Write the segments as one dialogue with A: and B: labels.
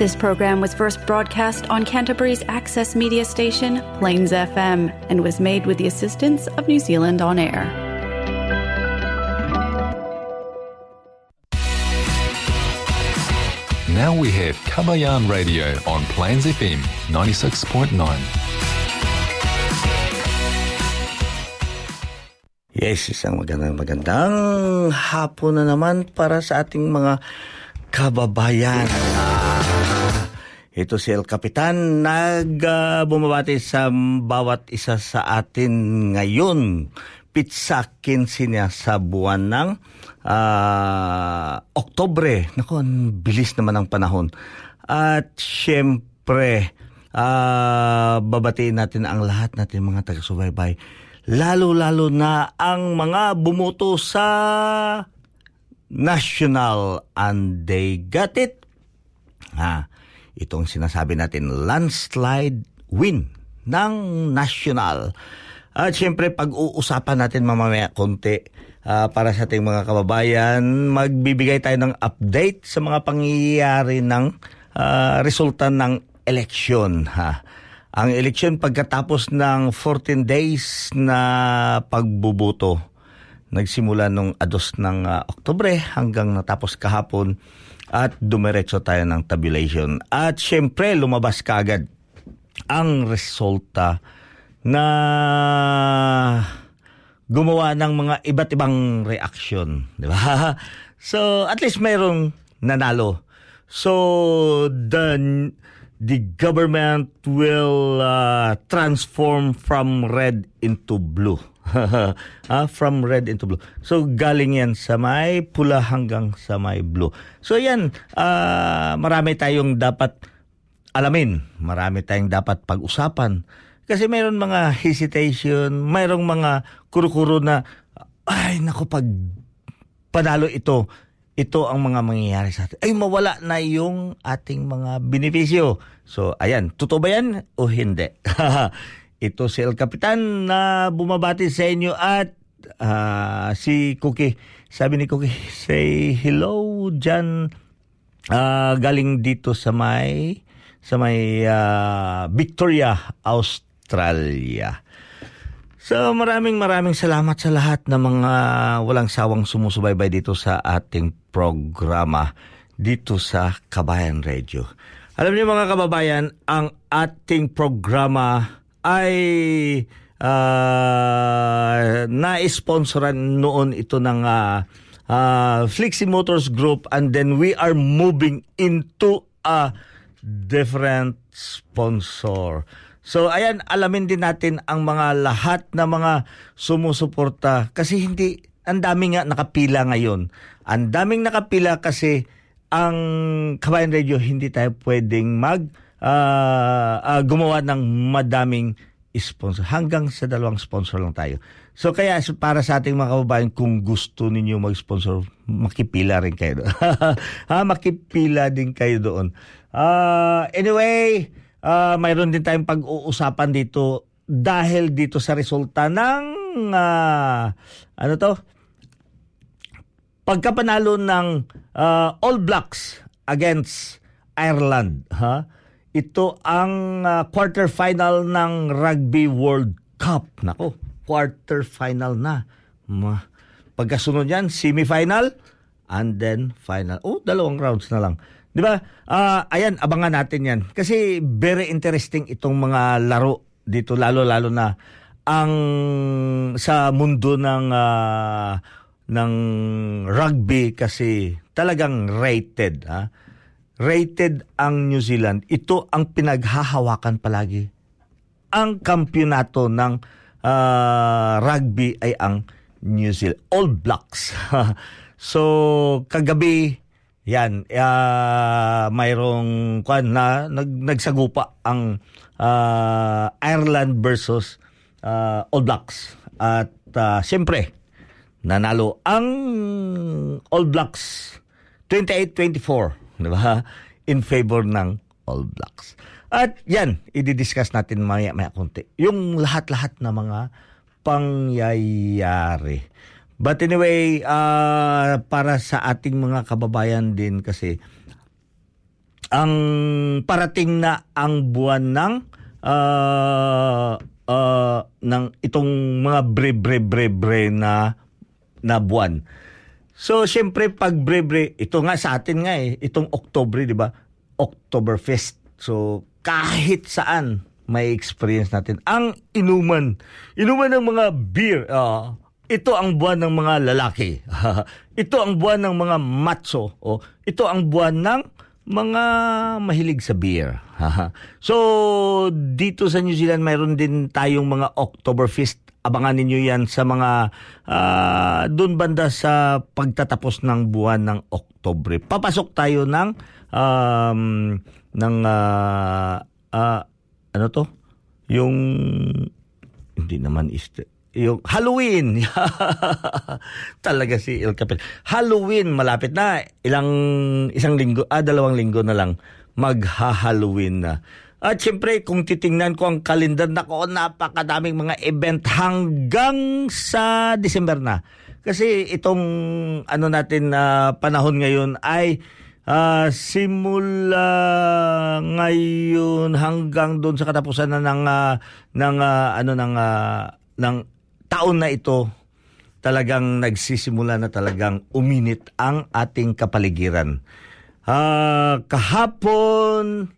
A: This program was first broadcast on Canterbury's access media station, Plains FM, and was made with the assistance of New Zealand On Air.
B: Now we have Kabayan Radio on Plains FM 96.9.
C: Yes, isang magandang magandang hapon na naman para sa ating mga kababayan. Ito si El Capitan nag uh, sa bawat isa sa atin ngayon. Pizza 15 niya sa buwan ng uh, Oktobre. Naku, ang bilis naman ang panahon. At syempre, uh, babatiin natin ang lahat natin mga taga-subaybay. Lalo-lalo na ang mga bumuto sa National and they got it. Ha, itong sinasabi natin landslide win ng National. At syempre, pag-uusapan natin mamaya konti uh, para sa ating mga kababayan, magbibigay tayo ng update sa mga pangyayari ng uh, resulta ng eleksyon. Ha. Ang eleksyon pagkatapos ng 14 days na pagbubuto, nagsimula nung ados ng uh, Oktubre hanggang natapos kahapon at dumiretso tayo ng tabulation. At syempre, lumabas kaagad ang resulta na gumawa ng mga iba't ibang reaksyon, di ba? So, at least mayroong nanalo. So, the the government will uh, transform from red into blue. ah, from red into blue. So galing yan sa may pula hanggang sa may blue. So yan, uh, marami tayong dapat alamin. Marami tayong dapat pag-usapan. Kasi mayroon mga hesitation, mayroong mga kuro-kuro na, ay naku, pag panalo ito, ito ang mga mangyayari sa atin. Ay, mawala na yung ating mga benepisyo. So, ayan, totoo ba yan o hindi? ito si El Capitan na bumabati sa inyo at uh, si Cookie. Sabi ni Cookie, say hello dyan. Uh, galing dito sa may sa may uh, Victoria, Australia. So maraming maraming salamat sa lahat ng mga walang sawang sumusubaybay dito sa ating programa dito sa Kabayan Radio. Alam niyo mga kababayan, ang ating programa ay uh, na-sponsoran noon ito ng uh, uh, Flixie Motors Group and then we are moving into a different sponsor. So ayan, alamin din natin ang mga lahat na mga sumusuporta kasi hindi ang dami nga nakapila ngayon. Ang daming nakapila kasi ang Kabayan Radio hindi tayo pwedeng mag uh, uh, gumawa ng madaming sponsor. Hanggang sa dalawang sponsor lang tayo. So kaya para sa ating mga kababayan, kung gusto ninyo mag-sponsor, makipila rin kayo doon. ha, makipila din kayo doon. Uh, anyway, uh, mayroon din tayong pag-uusapan dito dahil dito sa resulta ng uh, ano to? Pagkapanalo ng uh, All Blacks against Ireland, ha? Ito ang uh, quarter final ng Rugby World Cup. Nako, quarter final na. Ma Pagkasunod yan, semifinal and then final. Oh, dalawang rounds na lang. 'Di ba? Uh, ayan, abangan natin 'yan. Kasi very interesting itong mga laro dito lalo-lalo na ang sa mundo ng uh, ng rugby kasi talagang rated ha rated ang New Zealand. Ito ang pinaghahawakan palagi. Ang kampyonato ng uh, rugby ay ang New Zealand. All Blacks. so, kagabi, yan, uh, mayroong kwan na nag, nagsagupa ang uh, Ireland versus uh, All Blacks. At uh, siyempre, nanalo ang All Blacks 28-24 di ba? In favor ng All Blacks. At yan, i-discuss natin maya maya konti. Yung lahat-lahat na mga pangyayari. But anyway, uh, para sa ating mga kababayan din kasi ang parating na ang buwan ng uh, uh, ng itong mga bre bre bre bre na na buwan. So syempre pag bre bre ito nga sa atin nga eh itong October 'di ba? Oktoberfest. So kahit saan may experience natin ang inuman. Inuman ng mga beer. Uh, ito ang buwan ng mga lalaki. ito ang buwan ng mga macho. O ito ang buwan ng mga mahilig sa beer. so, dito sa New Zealand, mayroon din tayong mga Oktoberfest. Abangan ninyo yan sa mga uh, doon banda sa pagtatapos ng buwan ng Oktobre. Papasok tayo ng um, ng uh, uh, ano to? Yung hindi naman Easter yung Halloween. Talaga si El Capel. Halloween malapit na ilang isang linggo, ah dalawang linggo na lang magha-Halloween na. At syempre, kung titingnan ko ang kalendar, nako, napakadaming mga event hanggang sa December na. Kasi itong ano natin na uh, panahon ngayon ay uh, simula ngayon hanggang doon sa katapusan na ng uh, ng uh, ano ng uh, ng taon na ito talagang nagsisimula na talagang uminit ang ating kapaligiran. Uh, kahapon,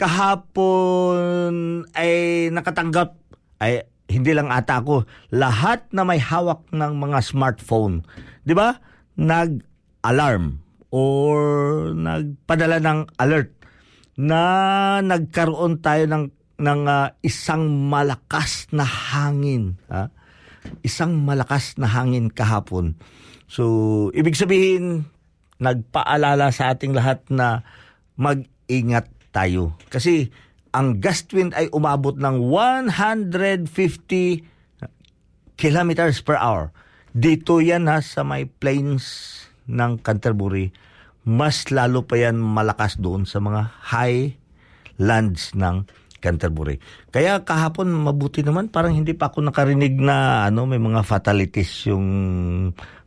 C: kahapon ay nakatanggap, ay hindi lang ata ako, lahat na may hawak ng mga smartphone, di ba? Nag-alarm or nagpadala ng alert na nagkaroon tayo ng ng uh, isang malakas na hangin. Ha? isang malakas na hangin kahapon. So, ibig sabihin, nagpaalala sa ating lahat na mag-ingat tayo. Kasi ang gust wind ay umabot ng 150 kilometers per hour. Dito yan ha, sa may plains ng Canterbury. Mas lalo pa yan malakas doon sa mga high lands ng Canterbury. Kaya kahapon mabuti naman parang hindi pa ako nakarinig na ano may mga fatalities yung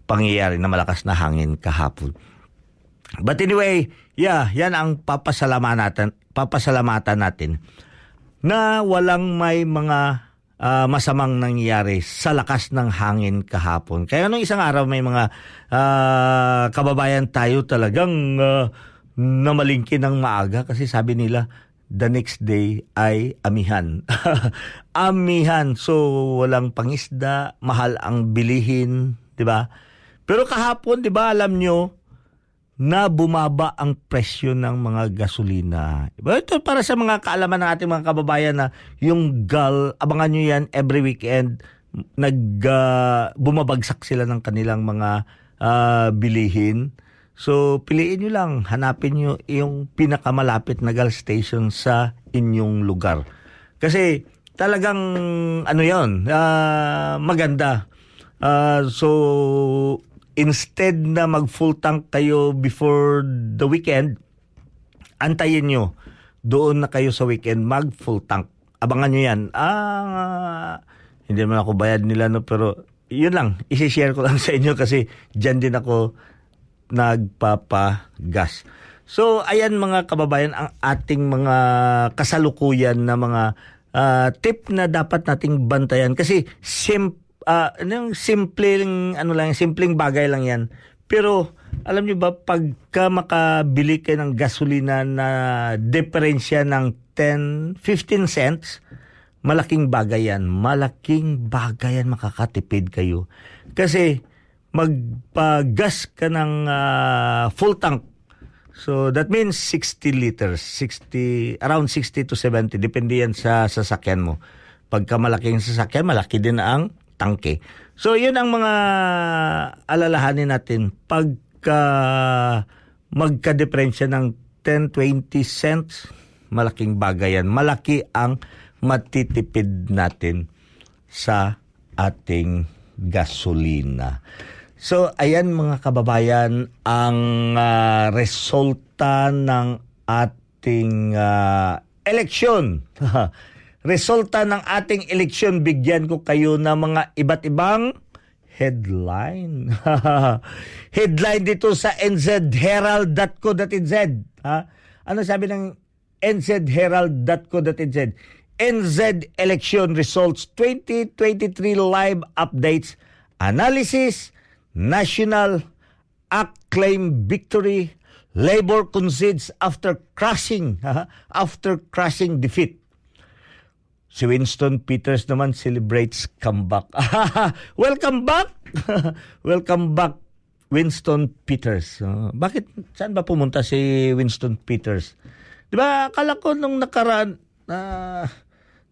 C: pangyayari na malakas na hangin kahapon. But anyway, yeah, yan ang papasalamatan papasalamatan natin na walang may mga uh, masamang nangyari sa lakas ng hangin kahapon. Kaya nung isang araw may mga uh, kababayan tayo talagang uh, namalingkin ng maaga kasi sabi nila the next day ay amihan. amihan. So, walang pangisda, mahal ang bilihin, di ba? Pero kahapon, di ba, alam nyo, na bumaba ang presyo ng mga gasolina. Ito para sa mga kaalaman ng ating mga kababayan na yung GAL, abangan nyo yan every weekend, nag, uh, bumabagsak sila ng kanilang mga uh, bilihin. So, piliin nyo lang, hanapin nyo yung pinakamalapit na gas station sa inyong lugar. Kasi talagang ano yon uh, maganda. Uh, so, instead na mag full tank kayo before the weekend, antayin nyo. Doon na kayo sa weekend mag full tank. Abangan nyo yan. Ah, hindi naman ako bayad nila no, pero yun lang. Isi-share ko lang sa inyo kasi dyan din ako nagpapagas. So ayan mga kababayan ang ating mga kasalukuyan na mga uh, tip na dapat nating bantayan kasi sim uh, ano simpleng ano lang simpleng bagay lang 'yan. Pero alam niyo ba pagka makabili kayo ng gasolina na diferensya ng 10 15 cents malaking bagay yan. Malaking bagay yan makakatipid kayo. Kasi magpagas ka ng uh, full tank. So that means 60 liters, 60 around 60 to 70 depende yan sa sasakyan mo. Pagka malaking sasakyan, malaki din ang tangke. So yun ang mga alalahanin natin pagka magka-diferensya ng 10-20 cents, malaking bagay yan. Malaki ang matitipid natin sa ating gasolina. So, ayan mga kababayan, ang uh, resulta ng ating uh, eleksyon. resulta ng ating eleksyon, bigyan ko kayo ng mga iba't ibang headline. headline dito sa nzherald.co.nz. Ha? Ano sabi ng nzherald.co.nz? NZ election results 2023 live updates, analysis, national acclaim victory, labor concedes after crushing, after crushing defeat. Si Winston Peters naman celebrates comeback. Welcome back! Welcome back, Winston Peters. Uh, bakit, saan ba pumunta si Winston Peters? Di ba, akala ko nung nakaraan, na uh,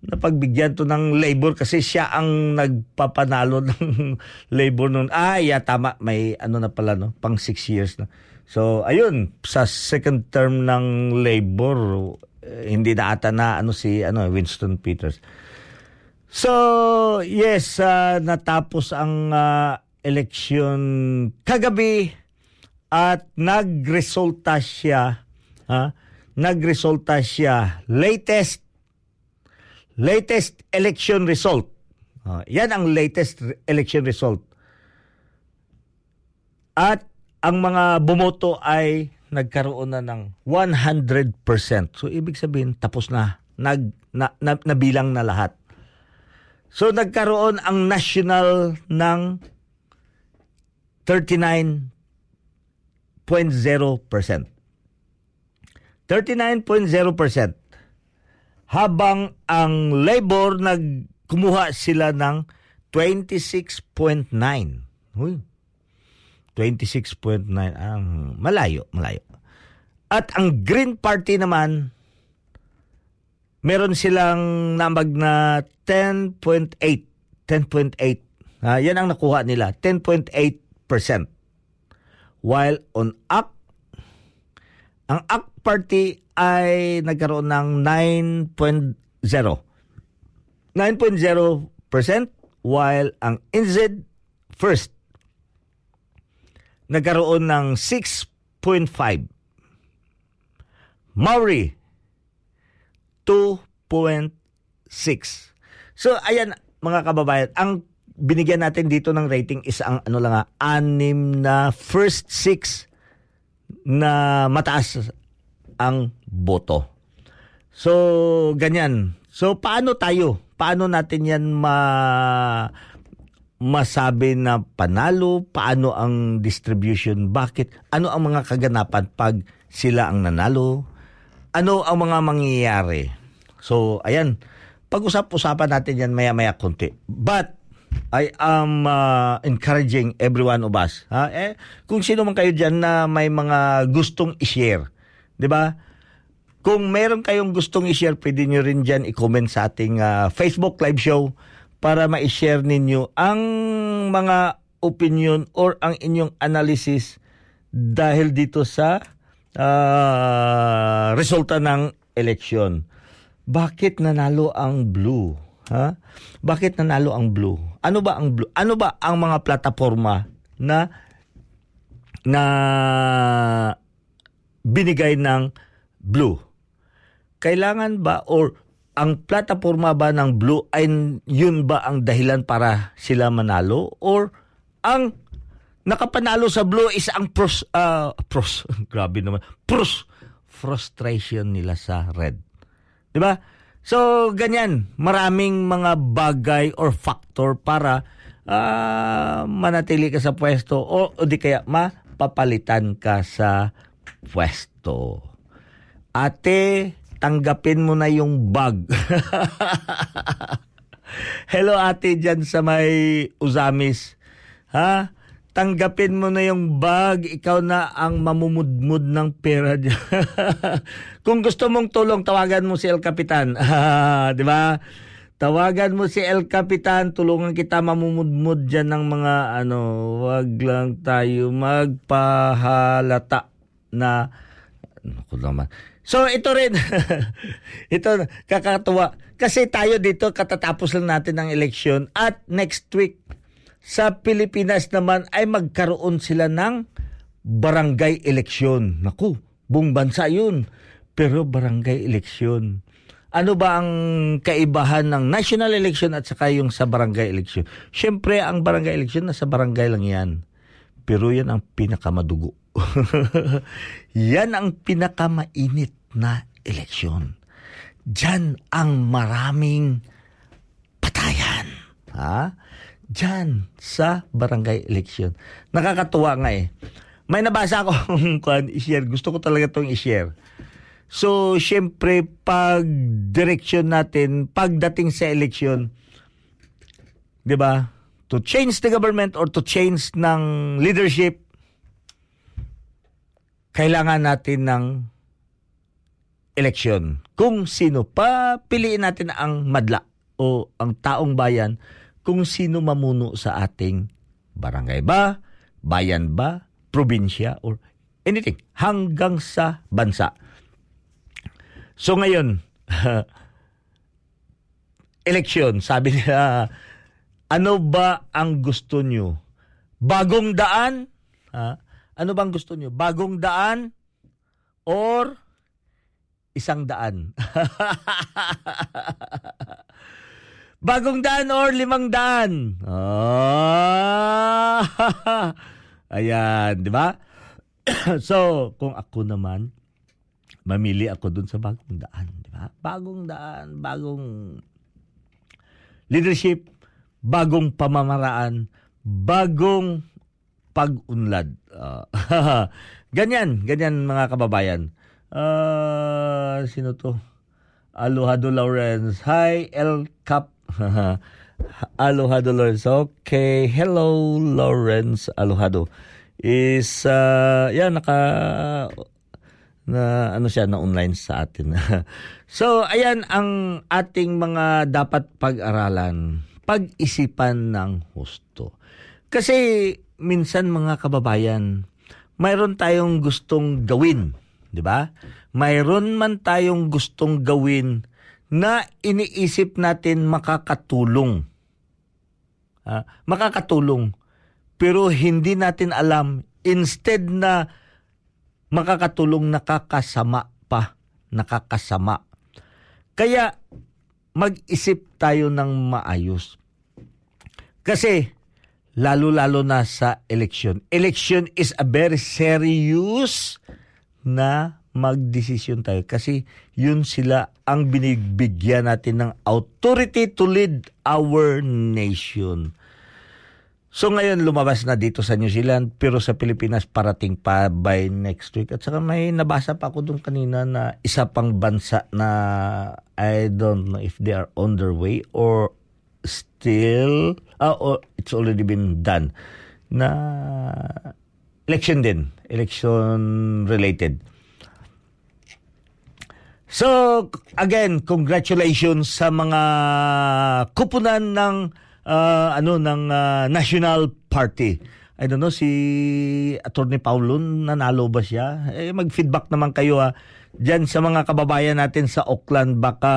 C: napagbigyan to ng labor kasi siya ang nagpapanalo ng labor noon. Ah, yeah, tama. May ano na pala, no? Pang six years na. So, ayun, sa second term ng labor, hindi na ata na ano si ano Winston Peters. So, yes, uh, natapos ang uh, eleksyon kagabi at nagresulta siya ha? Nagresulta siya latest latest election result. Uh, yan ang latest election result. At ang mga bumoto ay nagkaroon na ng 100%. So ibig sabihin tapos na nag na, na, nabilang na lahat. So nagkaroon ang national ng 39.0%. 39.0% habang ang labor nagkumuha sila ng 26.9. Uy, 26.9 ang malayo, malayo. At ang Green Party naman meron silang nambag na 10.8. 10.8. Uh, yan ang nakuha nila, 10.8%. While on ACT, ang ACT Party ay nagkaroon ng 9.0. 9.0% while ang NZ first nagkaroon ng 6.5. Maori 2.6. So ayan mga kababayan, ang binigyan natin dito ng rating is ang ano lang nga, anim na first six na mataas ang boto. So ganyan. So paano tayo? Paano natin yan ma masabi na panalo, paano ang distribution, bakit, ano ang mga kaganapan pag sila ang nanalo, ano ang mga mangyayari. So, ayan, pag-usap-usapan natin yan maya-maya konti. But, I am uh, encouraging every one of us. Ha? Eh, kung sino man kayo dyan na may mga gustong i-share, ba? Kung meron kayong gustong i-share, pwede nyo rin dyan i-comment sa ating uh, Facebook live show para ma-share ninyo ang mga opinion or ang inyong analysis dahil dito sa uh, resulta ng eleksyon. Bakit nanalo ang blue? Ha? Bakit nanalo ang blue? Ano ba ang blue? Ano ba ang mga plataforma na na binigay ng blue? Kailangan ba or ang plataforma ba ng Blue ay yun ba ang dahilan para sila manalo or ang nakapanalo sa Blue is ang pros uh, pros grabe naman pros frustration nila sa Red. 'Di ba? So ganyan, maraming mga bagay or factor para uh, manatili ka sa pwesto o, o di kaya mapapalitan ka sa pwesto. Ate, tanggapin mo na yung bag. Hello ate dyan sa may Uzamis. Ha? Tanggapin mo na yung bag, ikaw na ang mamumudmud ng pera dyan. Kung gusto mong tulong, tawagan mo si El Capitan. Di ba? Tawagan mo si El Capitan, tulungan kita mamumudmud dyan ng mga ano, wag lang tayo magpahalata na Naku naman. So ito rin, ito kakatuwa. Kasi tayo dito katatapos lang natin ng eleksyon at next week sa Pilipinas naman ay magkaroon sila ng barangay eleksyon. Naku, buong bansa yun. Pero barangay eleksyon. Ano ba ang kaibahan ng national election at saka yung sa barangay election? Siyempre, ang barangay election nasa barangay lang yan. Pero yan ang pinakamadugo. Yan ang pinakamainit na eleksyon. Diyan ang maraming patayan. Ha? Diyan sa barangay election. Nakakatuwa nga eh. May nabasa akong kuan i-share. Gusto ko talaga itong i-share. So, syempre, pag direction natin, pagdating sa election, di ba, to change the government or to change ng leadership, kailangan natin ng election. Kung sino, papiliin natin ang madla o ang taong bayan kung sino mamuno sa ating barangay ba, bayan ba, probinsya, or anything, hanggang sa bansa. So ngayon, election, sabi niya, ano ba ang gusto nyo? Bagong daan? Ha? Ano bang gusto nyo? Bagong daan or isang daan? Bagong daan or limang daan? Ah! Ayan, di ba? so, kung ako naman, mamili ako dun sa bagong daan, di ba? Bagong daan, bagong leadership, bagong pamamaraan, bagong pag-unlad. Uh, ganyan, ganyan mga kababayan. Uh, sino to? Alohado Lawrence. Hi, El Cap. Alohado Lawrence. Okay. Hello, Lawrence Alohado. Is, uh, yan, naka na ano siya na online sa atin. so ayan ang ating mga dapat pag-aralan, pag-isipan ng husto. Kasi minsan mga kababayan, mayroon tayong gustong gawin, 'di ba? Mayroon man tayong gustong gawin na iniisip natin makakatulong. Uh, makakatulong. Pero hindi natin alam instead na makakatulong nakakasama pa, nakakasama. Kaya mag-isip tayo ng maayos. Kasi lalo-lalo na sa election. Election is a very serious na magdesisyon tayo kasi yun sila ang binibigyan natin ng authority to lead our nation. So ngayon lumabas na dito sa New Zealand pero sa Pilipinas parating pa by next week. At saka may nabasa pa ako doon kanina na isa pang bansa na I don't know if they are on their way or still uh, or it's already been done na election din, election related. So again, congratulations sa mga kupunan ng uh, ano ng uh, National Party. I don't know si Attorney Paulo nanalo ba siya? Eh mag-feedback naman kayo ha. Diyan sa mga kababayan natin sa Auckland baka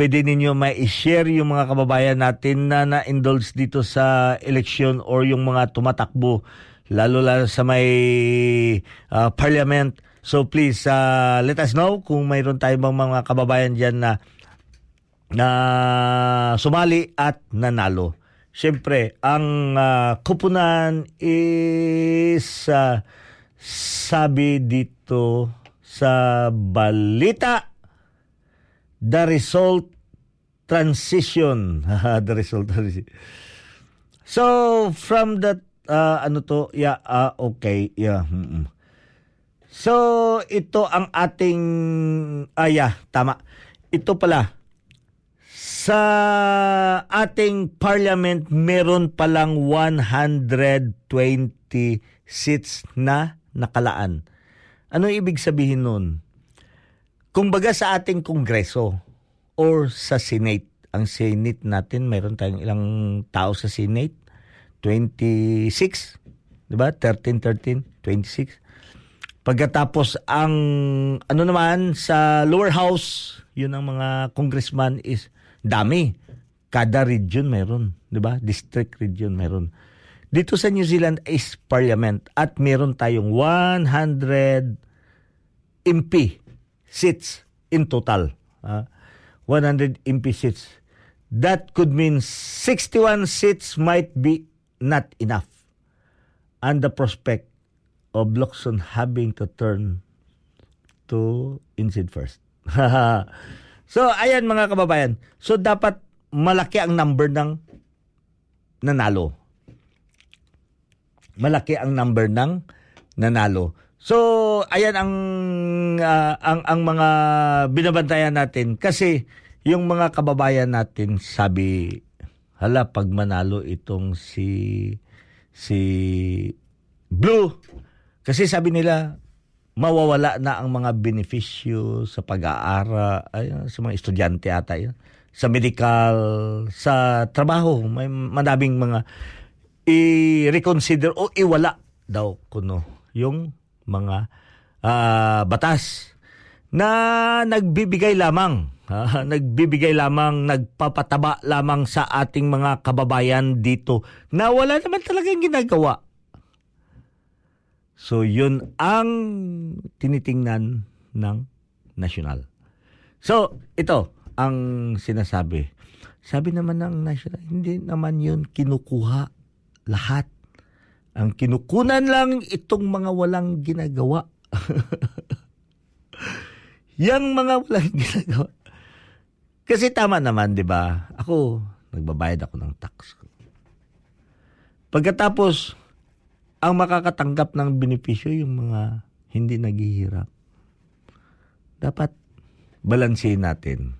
C: pwede ninyo may share yung mga kababayan natin na na-indulge dito sa election or yung mga tumatakbo lalo lalo sa may uh, parliament. So please uh, let us know kung mayroon tayong mga kababayan diyan na na sumali at nanalo. Siyempre, ang uh, kupunan is uh, sabi dito sa balita the result transition the result transition so from that uh, ano to yeah uh, okay yeah mm-mm. so ito ang ating ah yeah tama ito pala sa ating parliament, meron palang 120 seats na nakalaan. Ano ibig sabihin nun? Kung baga sa ating kongreso or sa Senate, ang Senate natin, meron tayong ilang tao sa Senate? 26, di ba? 13, 13, 26. Pagkatapos ang ano naman sa lower house, yun ang mga congressman is Dami. Kada region meron, 'di ba? District region meron. Dito sa New Zealand is parliament at meron tayong 100 MP seats in total. Uh, 100 MP seats. That could mean 61 seats might be not enough. And the prospect of Locson having to turn to Insid first. so, ayan mga kababayan. So, dapat malaki ang number ng nanalo. Malaki ang number ng nanalo. So, ayan ang uh, ang ang mga binabantayan natin. Kasi yung mga kababayan natin sabi hala pag manalo itong si si Blue. Kasi sabi nila mawawala na ang mga benepisyo sa pag-aaral ay, sa mga estudyante ata yun sa medical sa trabaho. May madaming mga i-reconsider o iwala daw kuno yung mga uh, batas na nagbibigay lamang uh, nagbibigay lamang nagpapataba lamang sa ating mga kababayan dito na wala naman talagang ginagawa. So yun ang tinitingnan ng national. So ito ang sinasabi. Sabi naman ng national, hindi naman yun kinukuha lahat ang kinukunan lang itong mga walang ginagawa. Yang mga walang ginagawa. Kasi tama naman, di ba? Ako, nagbabayad ako ng tax. Pagkatapos, ang makakatanggap ng benepisyo yung mga hindi naghihirap. Dapat balansin natin.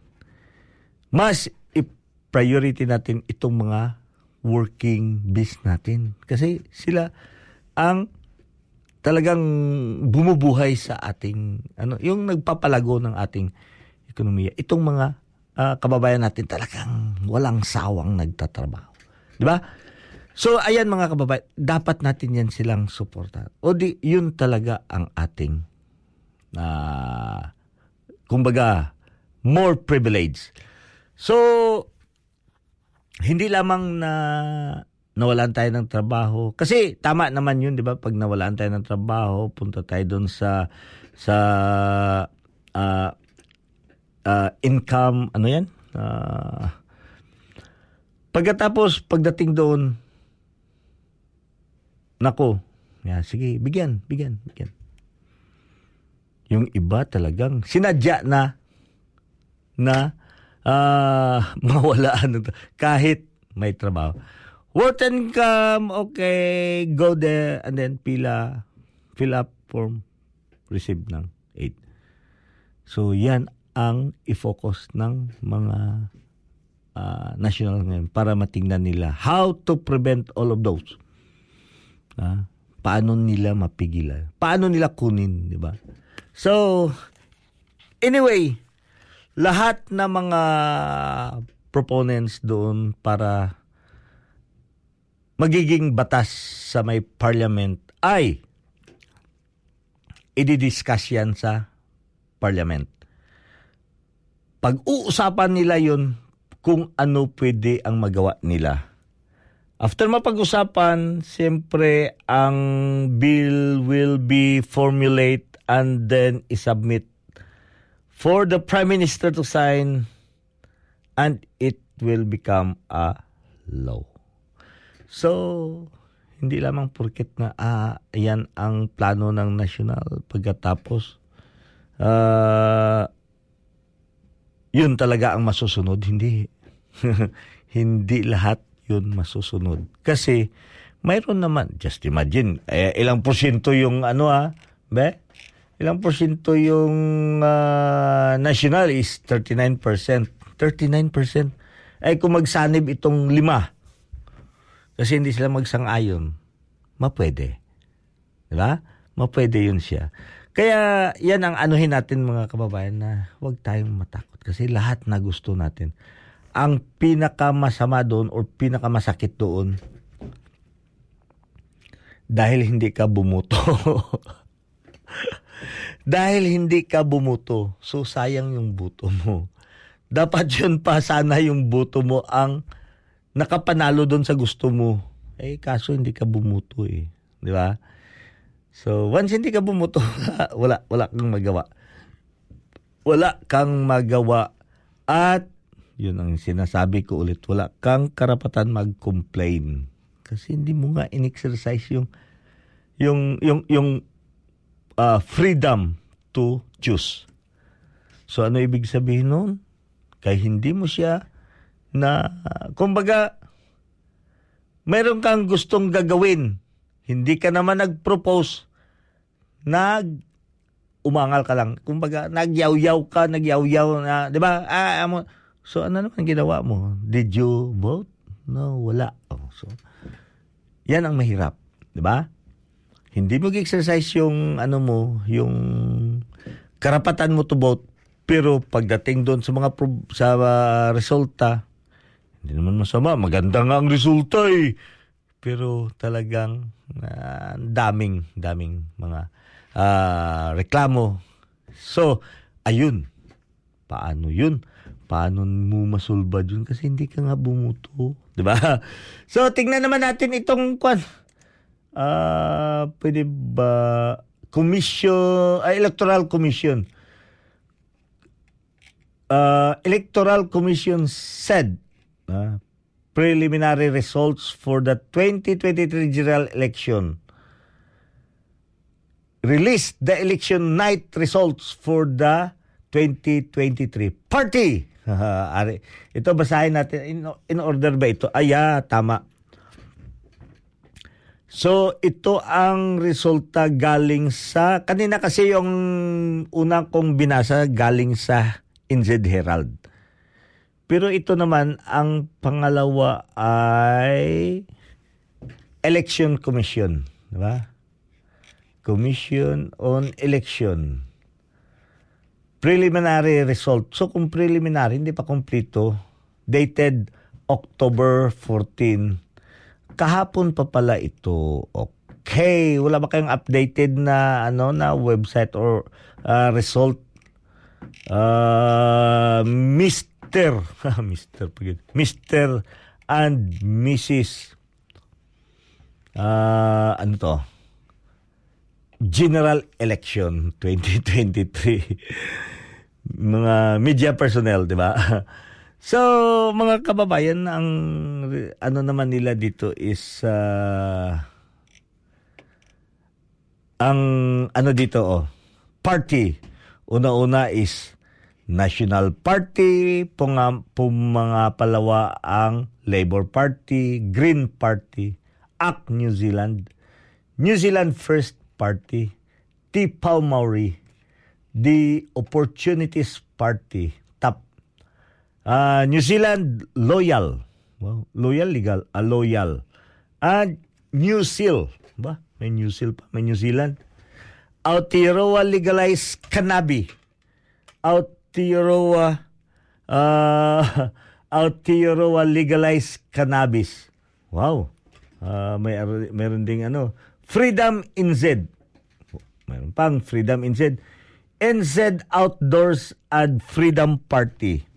C: Mas i-priority natin itong mga working beast natin. Kasi sila ang talagang bumubuhay sa ating ano yung nagpapalago ng ating ekonomiya. Itong mga uh, kababayan natin talagang walang sawang nagtatrabaho. 'Di ba? So ayan mga kababayan, dapat natin yan silang suportahan. O di yun talaga ang ating uh, kumbaga more privilege. So hindi lamang na nawalan tayo ng trabaho. Kasi tama naman yun, di ba? Pag nawalan tayo ng trabaho, punta tayo doon sa sa uh, uh, income, ano yan? Uh, pagkatapos, pagdating doon, nako, yeah, sige, bigyan, bigyan, bigyan. Yung iba talagang sinadya na na uh, mawalaan kahit may trabaho. Worth income, okay, go there and then pila, fill up form, receive ng aid. So yan ang i-focus ng mga uh, national ngayon para matingnan nila how to prevent all of those. Uh, paano nila mapigilan? Paano nila kunin, di ba? So, anyway, lahat na mga proponents doon para magiging batas sa may parliament ay ididiscuss yan sa parliament. Pag-uusapan nila yon kung ano pwede ang magawa nila. After mapag-usapan, siyempre ang bill will be formulate and then isubmit for the Prime Minister to sign and it will become a law. So, hindi lamang porket na ah, yan ang plano ng national pagkatapos uh, yun talaga ang masusunod. Hindi. hindi lahat yun masusunod. Kasi mayroon naman, just imagine, eh, ilang porsyento yung ano ah, be? Ilang porsyento yung uh, national is 39%. 39%. Ay kung magsanib itong lima, kasi hindi sila magsang-ayon, mapwede. Di ba? Mapwede yun siya. Kaya yan ang anuhin natin mga kababayan na huwag tayong matakot kasi lahat na gusto natin. Ang pinakamasama doon or pinakamasakit doon dahil hindi ka bumuto. Dahil hindi ka bumuto, so sayang yung buto mo. Dapat yun pa sana yung buto mo ang nakapanalo doon sa gusto mo. Eh, kaso hindi ka bumuto eh. Di ba? So, once hindi ka bumuto, wala, wala kang magawa. Wala kang magawa. At, yun ang sinasabi ko ulit, wala kang karapatan mag-complain. Kasi hindi mo nga in-exercise yung yung yung yung uh, freedom to choose. So ano ibig sabihin nun? Kaya hindi mo siya na kumbaga meron kang gustong gagawin. Hindi ka naman nag-propose. Nag umangal ka lang. Kumbaga, nagyaw-yaw ka, nagyaw-yaw na, di ba? Ah, amo. So, ano naman ginawa mo? Did you vote? No, wala. Oh, so, yan ang mahirap. Di ba? Hindi mo exercise yung, ano mo, yung karapatan mo to vote. Pero pagdating doon sa mga pro- sa uh, resulta, hindi naman masama. Maganda nga ang resulta eh. Pero talagang uh, daming, daming mga uh, reklamo. So, ayun. Paano yun? Paano mo masulbad yun? Kasi hindi ka nga bumuto. Di ba? So, tingnan naman natin itong kwan. Uh, pwede ba commission, uh, electoral commission. Uh, electoral commission said uh, preliminary results for the 2023 general election released the election night results for the 2023 party. Ito basahin natin in, in order ba ito? Aya, tama. So, ito ang resulta galing sa, kanina kasi yung una kong binasa galing sa NZ Herald. Pero ito naman, ang pangalawa ay Election Commission. Diba? Commission on Election. Preliminary result. So kung preliminary, hindi pa kompleto, dated October 14. Kahapon pa pala ito. Okay, wala ba kayong updated na ano na website or uh, result? Uh, Mr. Mr. Mr. and Mrs. Uh, ano to? General Election 2023. mga media personnel, di ba? So, mga kababayan, ang ano naman nila dito is uh, ang ano dito oh, party. Una-una is National Party, punga, mga palawa ang Labor Party, Green Party, ACT New Zealand, New Zealand First Party, T. Paul Maori, the Opportunities Party, uh, New Zealand Loyal, well, Loyal legal, uh, Loyal, and New Seal, ba? May New Seal pa, may New Zealand. Aotearoa legalized cannabis. Aotearoa uh, Aotearoa legalized cannabis. Wow. Uh, may meron ding ano, Freedom in Z. Mayroon pang Freedom in Z. NZ Outdoors and Freedom Party.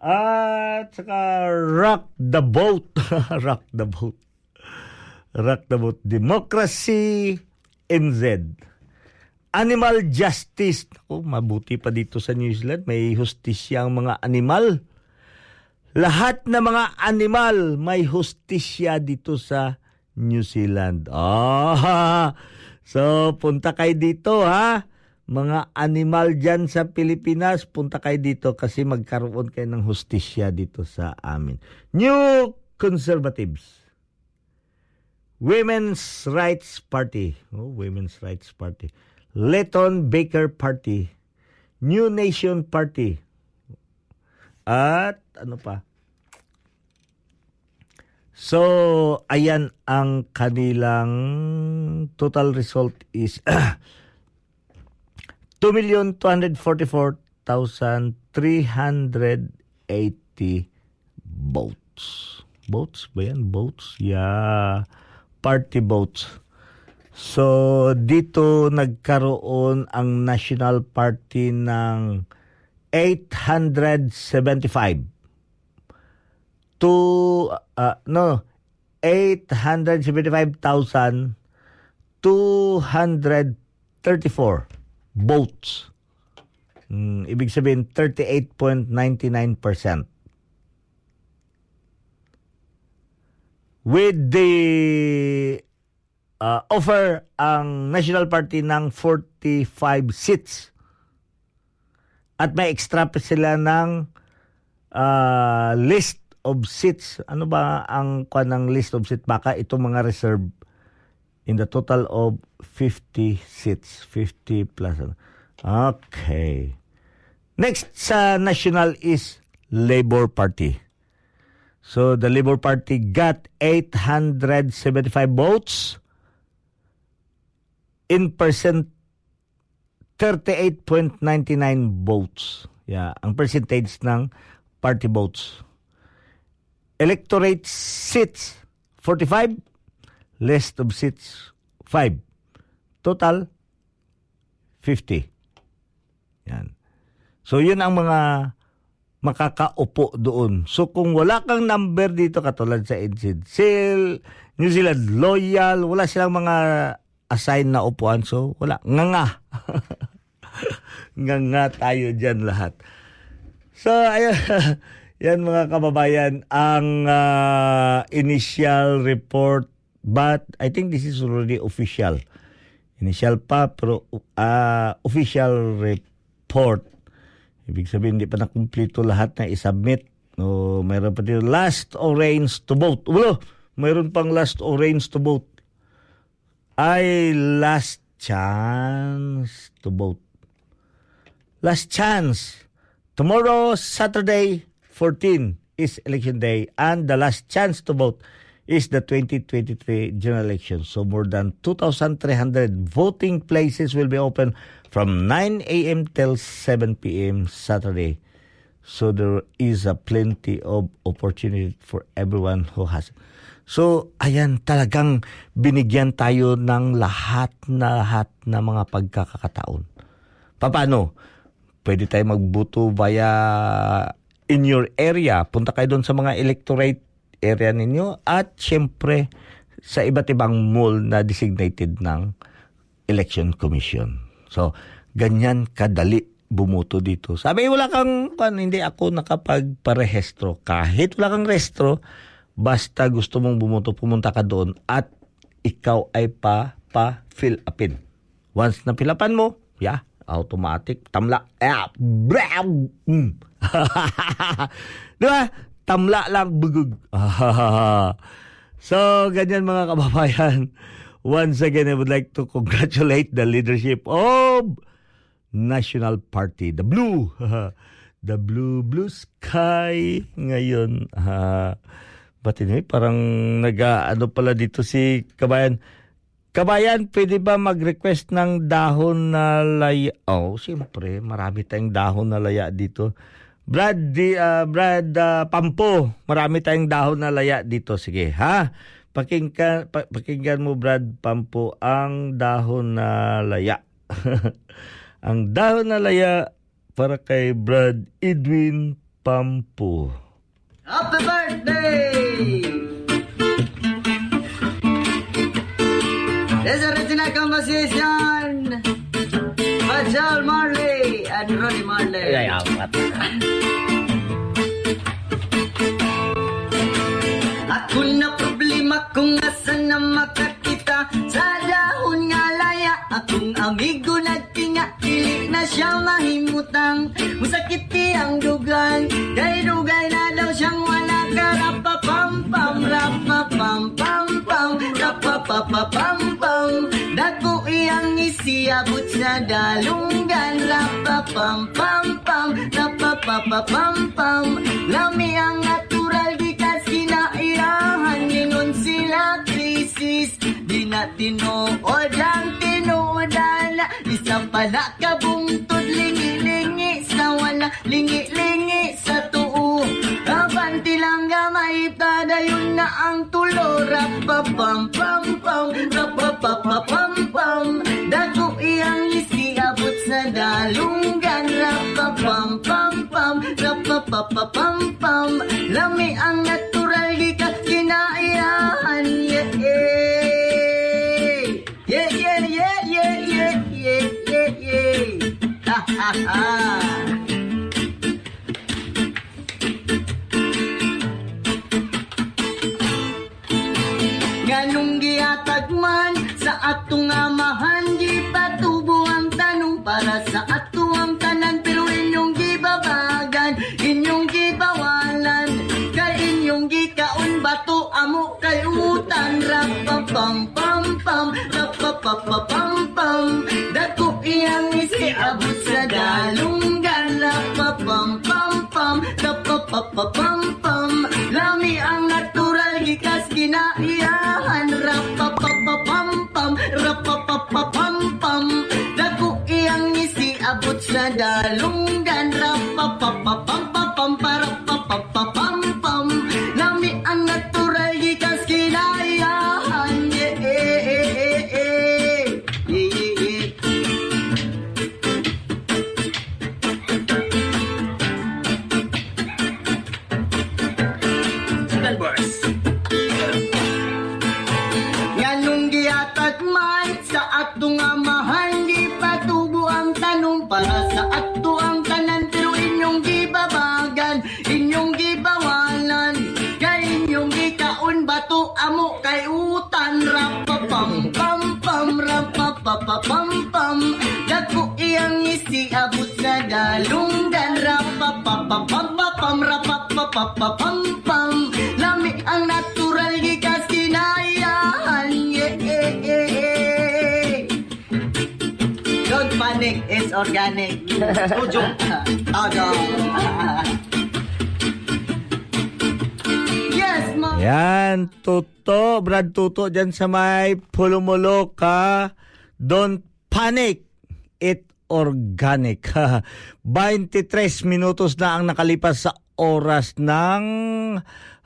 C: At saka Rock the Boat. rock the Boat. Rock the Boat. Democracy NZ. Animal Justice. Oh, mabuti pa dito sa New Zealand. May hustisya ang mga animal. Lahat ng mga animal may hustisya dito sa New Zealand. Ah, so punta kayo dito ha. Mga animal dyan sa Pilipinas, punta kayo dito kasi magkaroon kayo ng hustisya dito sa amin. New Conservatives. Women's Rights Party. Oh, Women's Rights Party. Letton Baker Party. New Nation Party. At ano pa? So, ayan ang kanilang total result is 2,244,380 votes. Votes ba yan? Votes? Yeah. Party votes. So, dito nagkaroon ang National Party ng 875 to uh, no 875,234 votes. Mm, ibig sabihin 38.99%. With the uh, offer ang National Party ng 45 seats. At may extra pa sila ng uh, list of seats. Ano ba ang kuha ng list of seats? Baka itong mga reserve in the total of 50 seats. 50 plus. ano. Okay. Next sa national is Labor Party. So the Labor Party got 875 votes. In percent 38.99 votes. Yeah, ang percentage ng party votes. Electorate seats 45, list of seats 5. Total 50. Yan. So yun ang mga makakaupo doon. So kung wala kang number dito katulad sa NCD, Sil, New Zealand Loyal, wala silang mga assign na upuan. So wala. Nga nga. nga nga tayo dyan lahat. So ayun. Yan mga kababayan, ang uh, initial report but I think this is already official. Initial pa pero uh, official report. Ibig sabihin hindi pa nakumpleto lahat na isubmit. No, mayroon pa dito last orange to vote. Ulo, mayroon pang last orange to vote. Ay last chance to vote. Last chance. Tomorrow, Saturday, 14 is election day and the last chance to vote is the 2023 general election. So more than 2,300 voting places will be open from 9 a.m. till 7 p.m. Saturday. So there is a plenty of opportunity for everyone who has. So ayan talagang binigyan tayo ng lahat na lahat na mga pagkakataon. Paano? Pwede tayo magbuto via in your area. Punta kayo doon sa mga electorate area ninyo at syempre sa iba't ibang mall na designated ng election commission. So, ganyan kadali bumuto dito. Sabi, wala kang, kan, hindi ako nakapagparehestro. Kahit wala kang restro, basta gusto mong bumuto, pumunta ka doon at ikaw ay pa, pa fill upin. Once na pilapan mo, yeah, automatic, tamla, eh, mm. Di ba? Tamla lang, bugug. so, ganyan mga kababayan. Once again, I would like to congratulate the leadership of National Party, the Blue. the Blue, Blue Sky ngayon. Uh, but anyway, parang nag-ano pala dito si Kabayan. Kabayan, pwede ba mag-request ng dahon na laya? Oh, siyempre, marami tayong dahon na laya dito. Brad, di, uh, Brad uh, Pampo, marami tayong dahon na laya dito. Sige, ha? Pakinggan, pa, pakinggan mo, Brad Pampo, ang dahon na laya. ang dahon na laya para kay Brad Edwin Pampo.
D: Happy birthday! This original composition by Marley and Ronnie Marley.
C: Ay, apat.
D: Ako na problema kung asan na makakita. Sa dahon nga laya Akong amigo nagtinga. Dili na siya mahimutang. Musakiti ang dugan. Kay dugay na daw siyang wala Rapapapam-pam Dagoy ang isiabot sa dalunggan Rapapam-pam-pam Rapapapam-pam Lami ang natural di ka sinairahan Linon sila krisis Di na tinood ang tinoodan Isa pala kabungtod Lingi-lingi sa wala Lingi-lingi sa tuo Abanti lang gamay Tadayon na ang tulo Rapapam pam pam Rapapapapam pam Dago iyang isiabot sa dalunggan. Rapapam pam pam Rapapapapam pam pam, Lami ang natural di ka kinaiyahan. Yeah. Yeah Yeah yeah yeah yeah yeah yeah yeah. Ha ha ha para sa ato ang tanan Pero inyong gibabagan, inyong gibawalan. Kay inyong gikaon bato amo kay utan Rapapam pam pam, rapapapapam pam. Dako iyang isi abot sa dalunggan Rapapam pam pam, rapapapapam pam sa dalunggan Don't panic.
C: Yan, Tuto, Brad Tuto, dyan sa may pulumulok ka. Don't panic. It organic. 23 minutos na ang nakalipas sa oras ng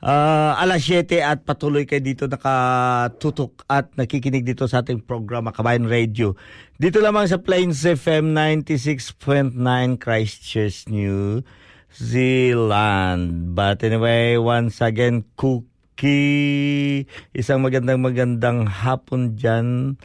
C: ah, alas 7 at patuloy kayo dito nakatutok at nakikinig dito sa ating programa Kabayan Radio. Dito lamang sa Plains FM 96.9 Christchurch, New Zealand. But anyway, once again, Cookie, isang magandang magandang hapon dyan.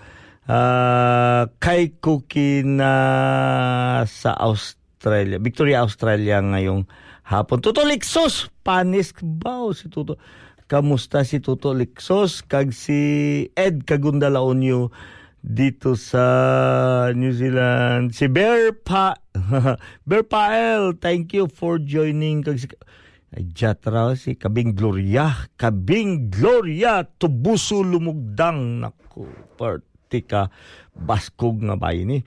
C: Ah, kay Cookie na sa Australia, Victoria, Australia ngayong hapon. Tuto Lixos, panis bao si Tuto. Kamusta si Tuto Lixos kag si Ed Kagundalaonyo dito sa New Zealand. Si Bear Pa Bear Pael, thank you for joining kag si ay jatra si Kabing Gloria, Kabing Gloria tubuso lumugdang nako partika baskog nga bayan ni.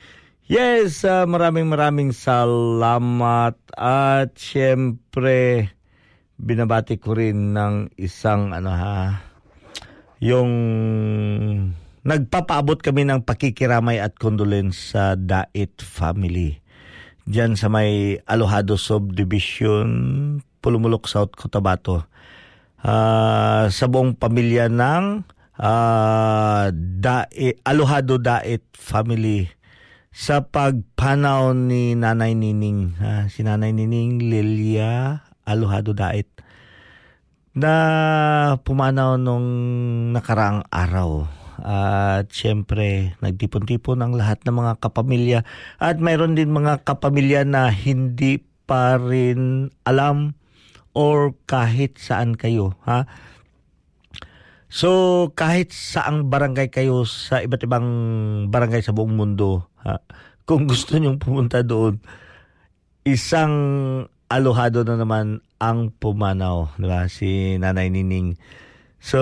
C: Yes, ah, maraming maraming salamat at syempre binabati ko rin ng isang ano ha yung nagpapaabot kami ng pakikiramay at condolence sa Dait family. Diyan sa may Alohado Subdivision, Pulumulok, South Cotabato. Ah, sa buong pamilya ng ah, Dait, Alohado Dait family sa pagpanaw ni Nanay Nining, ha, si Nanay Nining Lilia Alohado Dait na pumanaw nung nakaraang araw. At syempre, nagtipon-tipon ang lahat ng mga kapamilya. At mayroon din mga kapamilya na hindi pa rin alam or kahit saan kayo. Ha? So, kahit saang barangay kayo sa iba't ibang barangay sa buong mundo, ha, kung gusto nyong pumunta doon, isang alohado na naman ang pumanaw, di ba? Si Nanay Nining. So,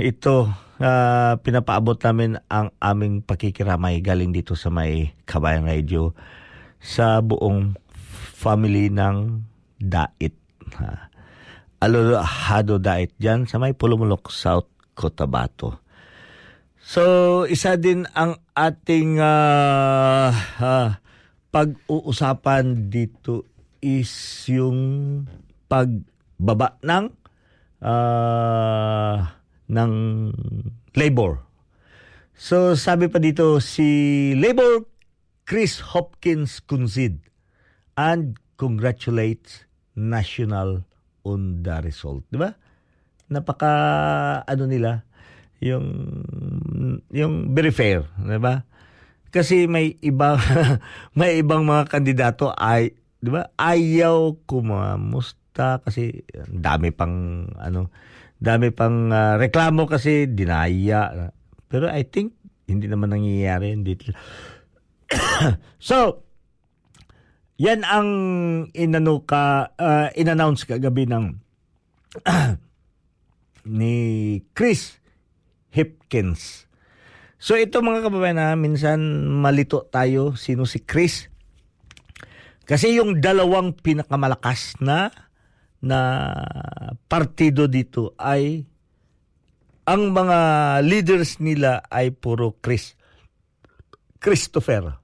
C: ito, ah, pinapaabot namin ang aming pakikiramay galing dito sa may Kabayan Radio sa buong family ng Dait. Ha. Alohado Dait dyan sa may Pulumulok, South Cotabato. So, isa din ang ating ah, ah, pag-uusapan dito is yung pagbaba ng ah, ng labor. So, sabi pa dito si Labor Chris Hopkins Kunzid and congratulates National on the result. Di ba? Napaka, ano nila, yung, yung very fair. Di ba? Kasi may iba may ibang mga kandidato ay 'di ba? Ayaw kumamusta kasi dami pang ano, dami pang ah, reklamo kasi dinaya. Pero I think hindi naman nangyayari. Hindi. so, yan ang inano ka, uh, in-announce kagabi ng ni Chris Hipkins. So ito mga kababayan na minsan malito tayo sino si Chris. Kasi yung dalawang pinakamalakas na na partido dito ay ang mga leaders nila ay puro Chris Christopher.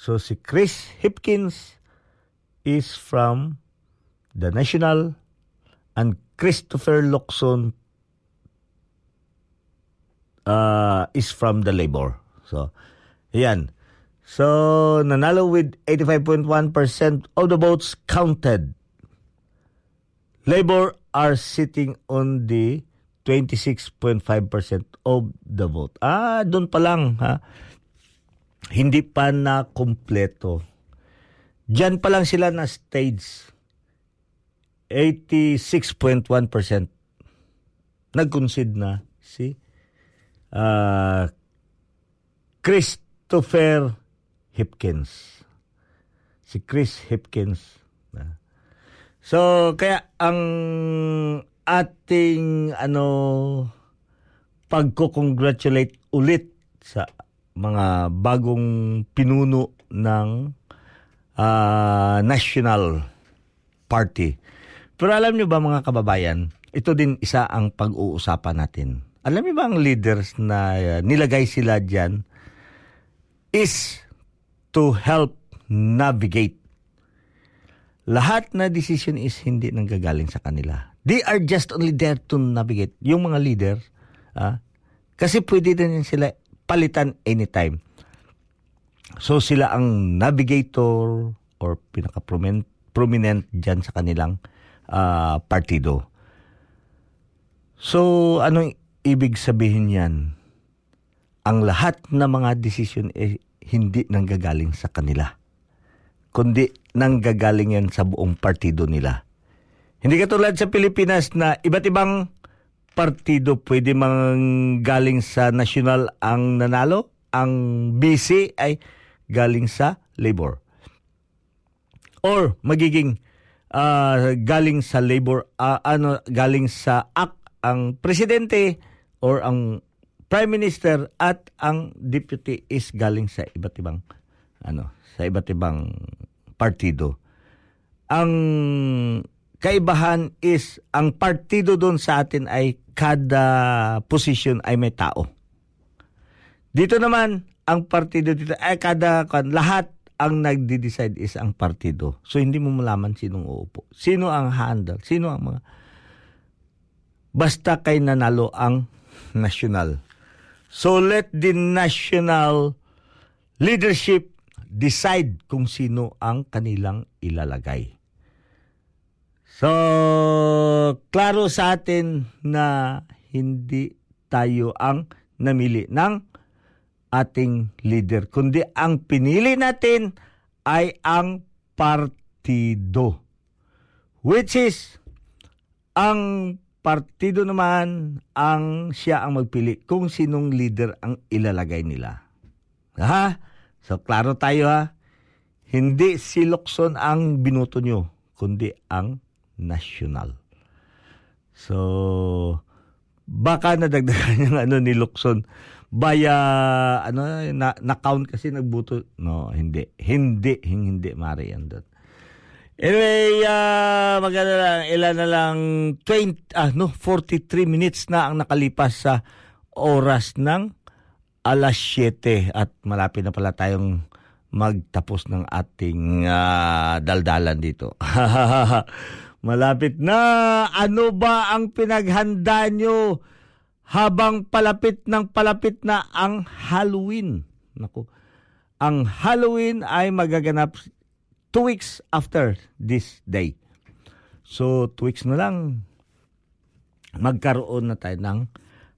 C: So si Chris Hipkins is from the National and Christopher Locson uh, is from the labor. So, yan. So, nanalo with 85.1% of the votes counted. Labor are sitting on the 26.5% of the vote. Ah, doon pa lang ha. Hindi pa na kompleto. Diyan pa lang sila na stage. 86.1% nag-concede na si uh, Christopher Hipkins. Si Chris Hipkins. So, kaya ang ating ano pagko-congratulate ulit sa mga bagong pinuno ng uh, National Party. Pero alam niyo ba mga kababayan, ito din isa ang pag-uusapan natin alam niyo ba ang leaders na uh, nilagay sila diyan is to help navigate. Lahat na decision is hindi nanggagaling sa kanila. They are just only there to navigate. Yung mga leader, ah, kasi pwede din sila palitan anytime. So sila ang navigator or pinaka-prominent dyan sa kanilang uh, partido. So anong ibig sabihin yan, ang lahat ng mga desisyon eh, hindi nanggagaling sa kanila. Kundi nanggagaling yan sa buong partido nila. Hindi katulad sa Pilipinas na iba't ibang partido pwede mang galing sa national ang nanalo, ang BC ay galing sa labor. Or magiging uh, galing sa labor, uh, ano, galing sa AK ang presidente or ang prime minister at ang deputy is galing sa iba't ibang ano, sa iba't ibang partido. Ang kaibahan is ang partido doon sa atin ay kada position ay may tao. Dito naman ang partido dito ay kada lahat ang nagde-decide is ang partido. So hindi mo malaman sinong uupo. Sino ang handle, sino ang mga basta kay nanalo ang national. So let the national leadership decide kung sino ang kanilang ilalagay. So, klaro sa atin na hindi tayo ang namili ng ating leader, kundi ang pinili natin ay ang partido. Which is, ang partido naman ang siya ang magpili kung sinong leader ang ilalagay nila. Ha? So, klaro tayo ha. Hindi si Locson ang binuto nyo, kundi ang national. So, baka nadagdagan yung ano ni Locson via ano na, na count kasi nagbuto. No hindi. Hindi hindi mari yan doon. Anyway, uh, maganda lang, ilan na lang, 20, ah, no, 43 minutes na ang nakalipas sa oras ng alas 7 at malapit na pala tayong magtapos ng ating uh, daldalan dito. malapit na! Ano ba ang pinaghanda nyo habang palapit ng palapit na ang Halloween? Naku, ang Halloween ay magaganap two weeks after this day. So, two weeks na lang, magkaroon na tayo ng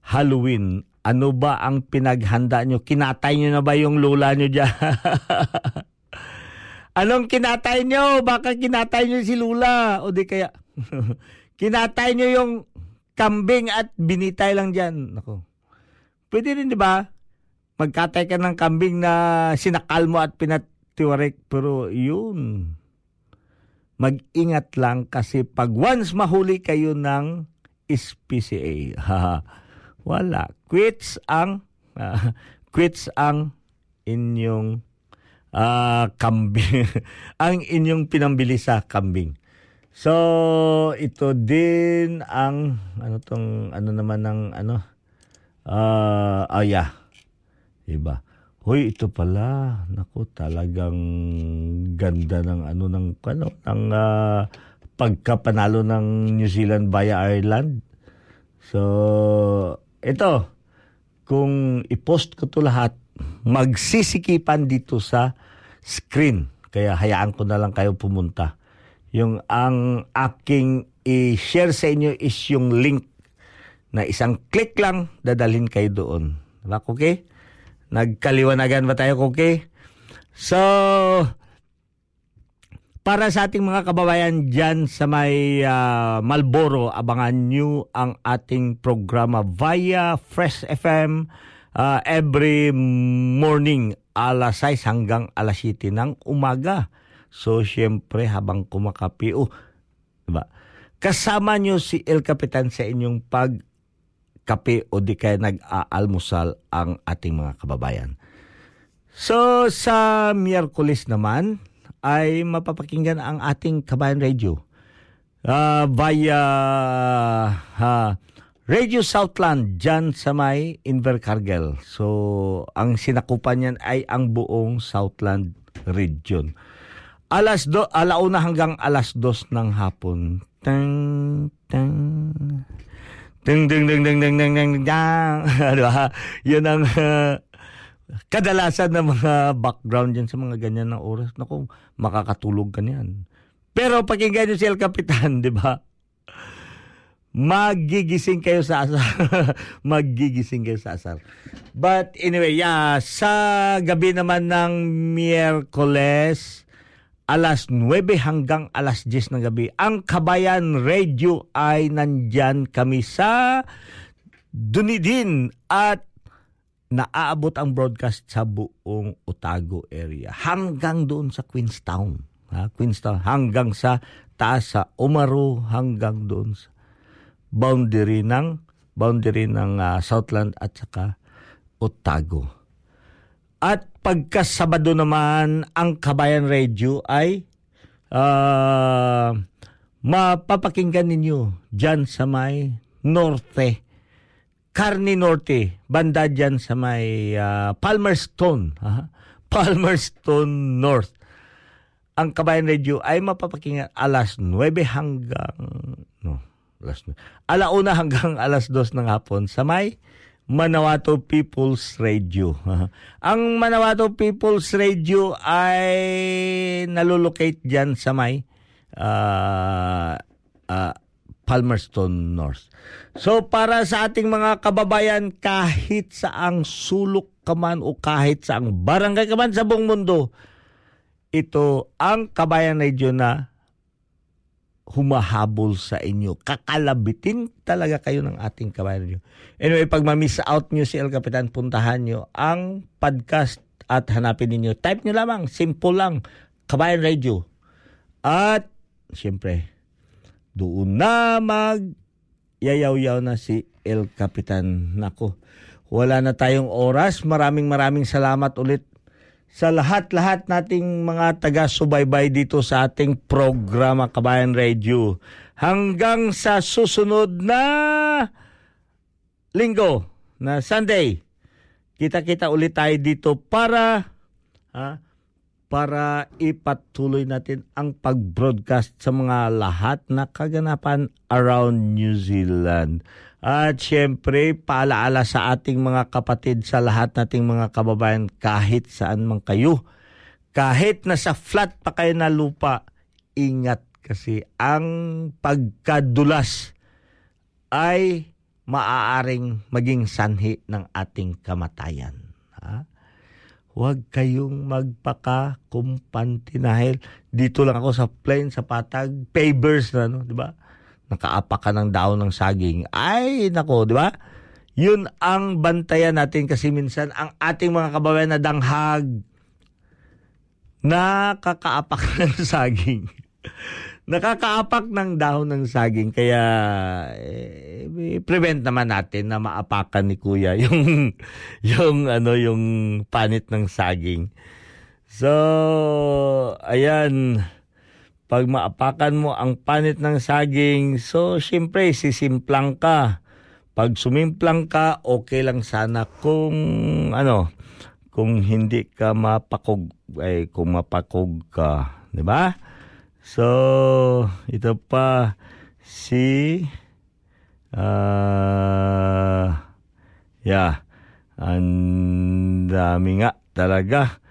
C: Halloween. Ano ba ang pinaghanda nyo? Kinatay nyo na ba yung lula nyo dyan? Anong kinatay nyo? Baka kinatay nyo si lula. O di kaya, kinatay nyo yung kambing at binitay lang dyan. Nako. Pwede rin, di ba? pagkatay ka ng kambing na sinakal mo at pinatiwarek. Pero yun, mag-ingat lang kasi pag once mahuli kayo ng SPCA, wala. Quits ang, uh, quits ang inyong uh, kambing. ang inyong pinambili sa kambing. So, ito din ang ano tong ano naman ng ano uh, oh yeah. Diba? Hoy, ito pala. Naku, talagang ganda ng ano ng ano ng uh, pagkapanalo ng New Zealand via Ireland. So, ito kung i-post ko to lahat, magsisikipan dito sa screen. Kaya hayaan ko na lang kayo pumunta yung ang aking i-share sa inyo is yung link na isang click lang dadalhin kayo doon. Diba, okay? Nagkaliwanagan ba tayo, okay? So, para sa ating mga kababayan dyan sa may uh, Malboro, abangan nyo ang ating programa via Fresh FM uh, every morning alas 6 hanggang alas 7 ng umaga. So, syempre, habang kumakapi, oh, diba? Kasama nyo si El Capitan sa inyong pagkape o di kaya nag-aalmusal ang ating mga kababayan. So, sa Miyerkules naman, ay mapapakinggan ang ating Kabayan Radio uh, via uh, Radio Southland dyan sa may Invercargill. So, ang sinakupan niyan ay ang buong Southland region. Alas do, alauna hanggang alas dos ng hapon. Tang, tang, Ding ding ding ding ding ding ding ding. diba? Yun ang uh, kadalasan ng mga background diyan sa mga ganyan na oras. Naku, makakatulog ka niyan. Pero pakinggan niyo si El Capitan, di ba? Magigising kayo sa asar. Magigising kayo sa asar. But anyway, yeah, sa gabi naman ng Miyerkules, alas 9 hanggang alas 10 ng gabi. Ang Kabayan Radio ay nandyan kami sa Dunedin at naaabot ang broadcast sa buong Otago area hanggang doon sa Queenstown. Ha? Queenstown hanggang sa taas sa Umaru hanggang doon sa boundary ng boundary ng uh, Southland at saka Otago. At pagka Sabado naman, ang Kabayan Radio ay uh, mapapakinggan ninyo dyan sa may Norte. Carni Norte, banda dyan sa may uh, Palmerston. Ha? Palmerston North. Ang Kabayan Radio ay mapapakinggan alas 9 hanggang no, alas 9. Alauna hanggang alas 2 ng hapon sa may Manawato People's Radio. Ang Manawato People's Radio ay nalulocate dyan sa may uh, uh, Palmerston North. So para sa ating mga kababayan kahit sa ang sulok ka man o kahit sa ang barangay ka man sa buong mundo, ito ang Kabayan Radio na humahabol sa inyo. Kakalabitin talaga kayo ng ating kabayan nyo. Anyway, pag ma-miss out nyo si El Capitan, puntahan nyo ang podcast at hanapin ninyo. Type nyo lamang, simple lang, Kabayan Radio. At, siyempre, doon na mag yayaw-yaw na si El Capitan. Nako, wala na tayong oras. Maraming maraming salamat ulit sa lahat-lahat nating mga taga-subaybay dito sa ating programa Kabayan Radio. Hanggang sa susunod na linggo, na Sunday, kita-kita ulit tayo dito para ha, para ipatuloy natin ang pag-broadcast sa mga lahat na kaganapan around New Zealand. At syempre, paalaala sa ating mga kapatid sa lahat nating mga kababayan kahit saan man kayo. Kahit nasa flat pa kayo na lupa, ingat kasi ang pagkadulas ay maaaring maging sanhi ng ating kamatayan. Ha? Huwag kayong magpaka-kumpanti dahil dito lang ako sa plane, sa patag, pavers na, no, di ba? Nakaapa ka ng daon ng saging. Ay, nako, di ba?
E: yun ang bantayan natin kasi minsan ang ating mga kababayan na danghag nakakaapak ng saging. Nakakaapak ng dahon ng saging kaya eh, prevent naman natin na maapakan ni kuya yung yung ano yung panit ng saging. So ayan pag maapakan mo ang panit ng saging, so syempre sisimplang ka. Pag sumimplang ka, okay lang sana kung ano, kung hindi ka mapakog ay kung mapakog ka, 'di ba? So, ito pa si uh, yeah. Ang dami nga talaga.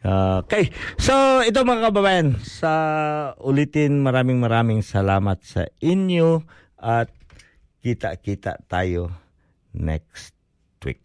E: Okay. So, ito mga kababayan, sa ulitin maraming maraming salamat sa inyo at kita-kita tayo next week.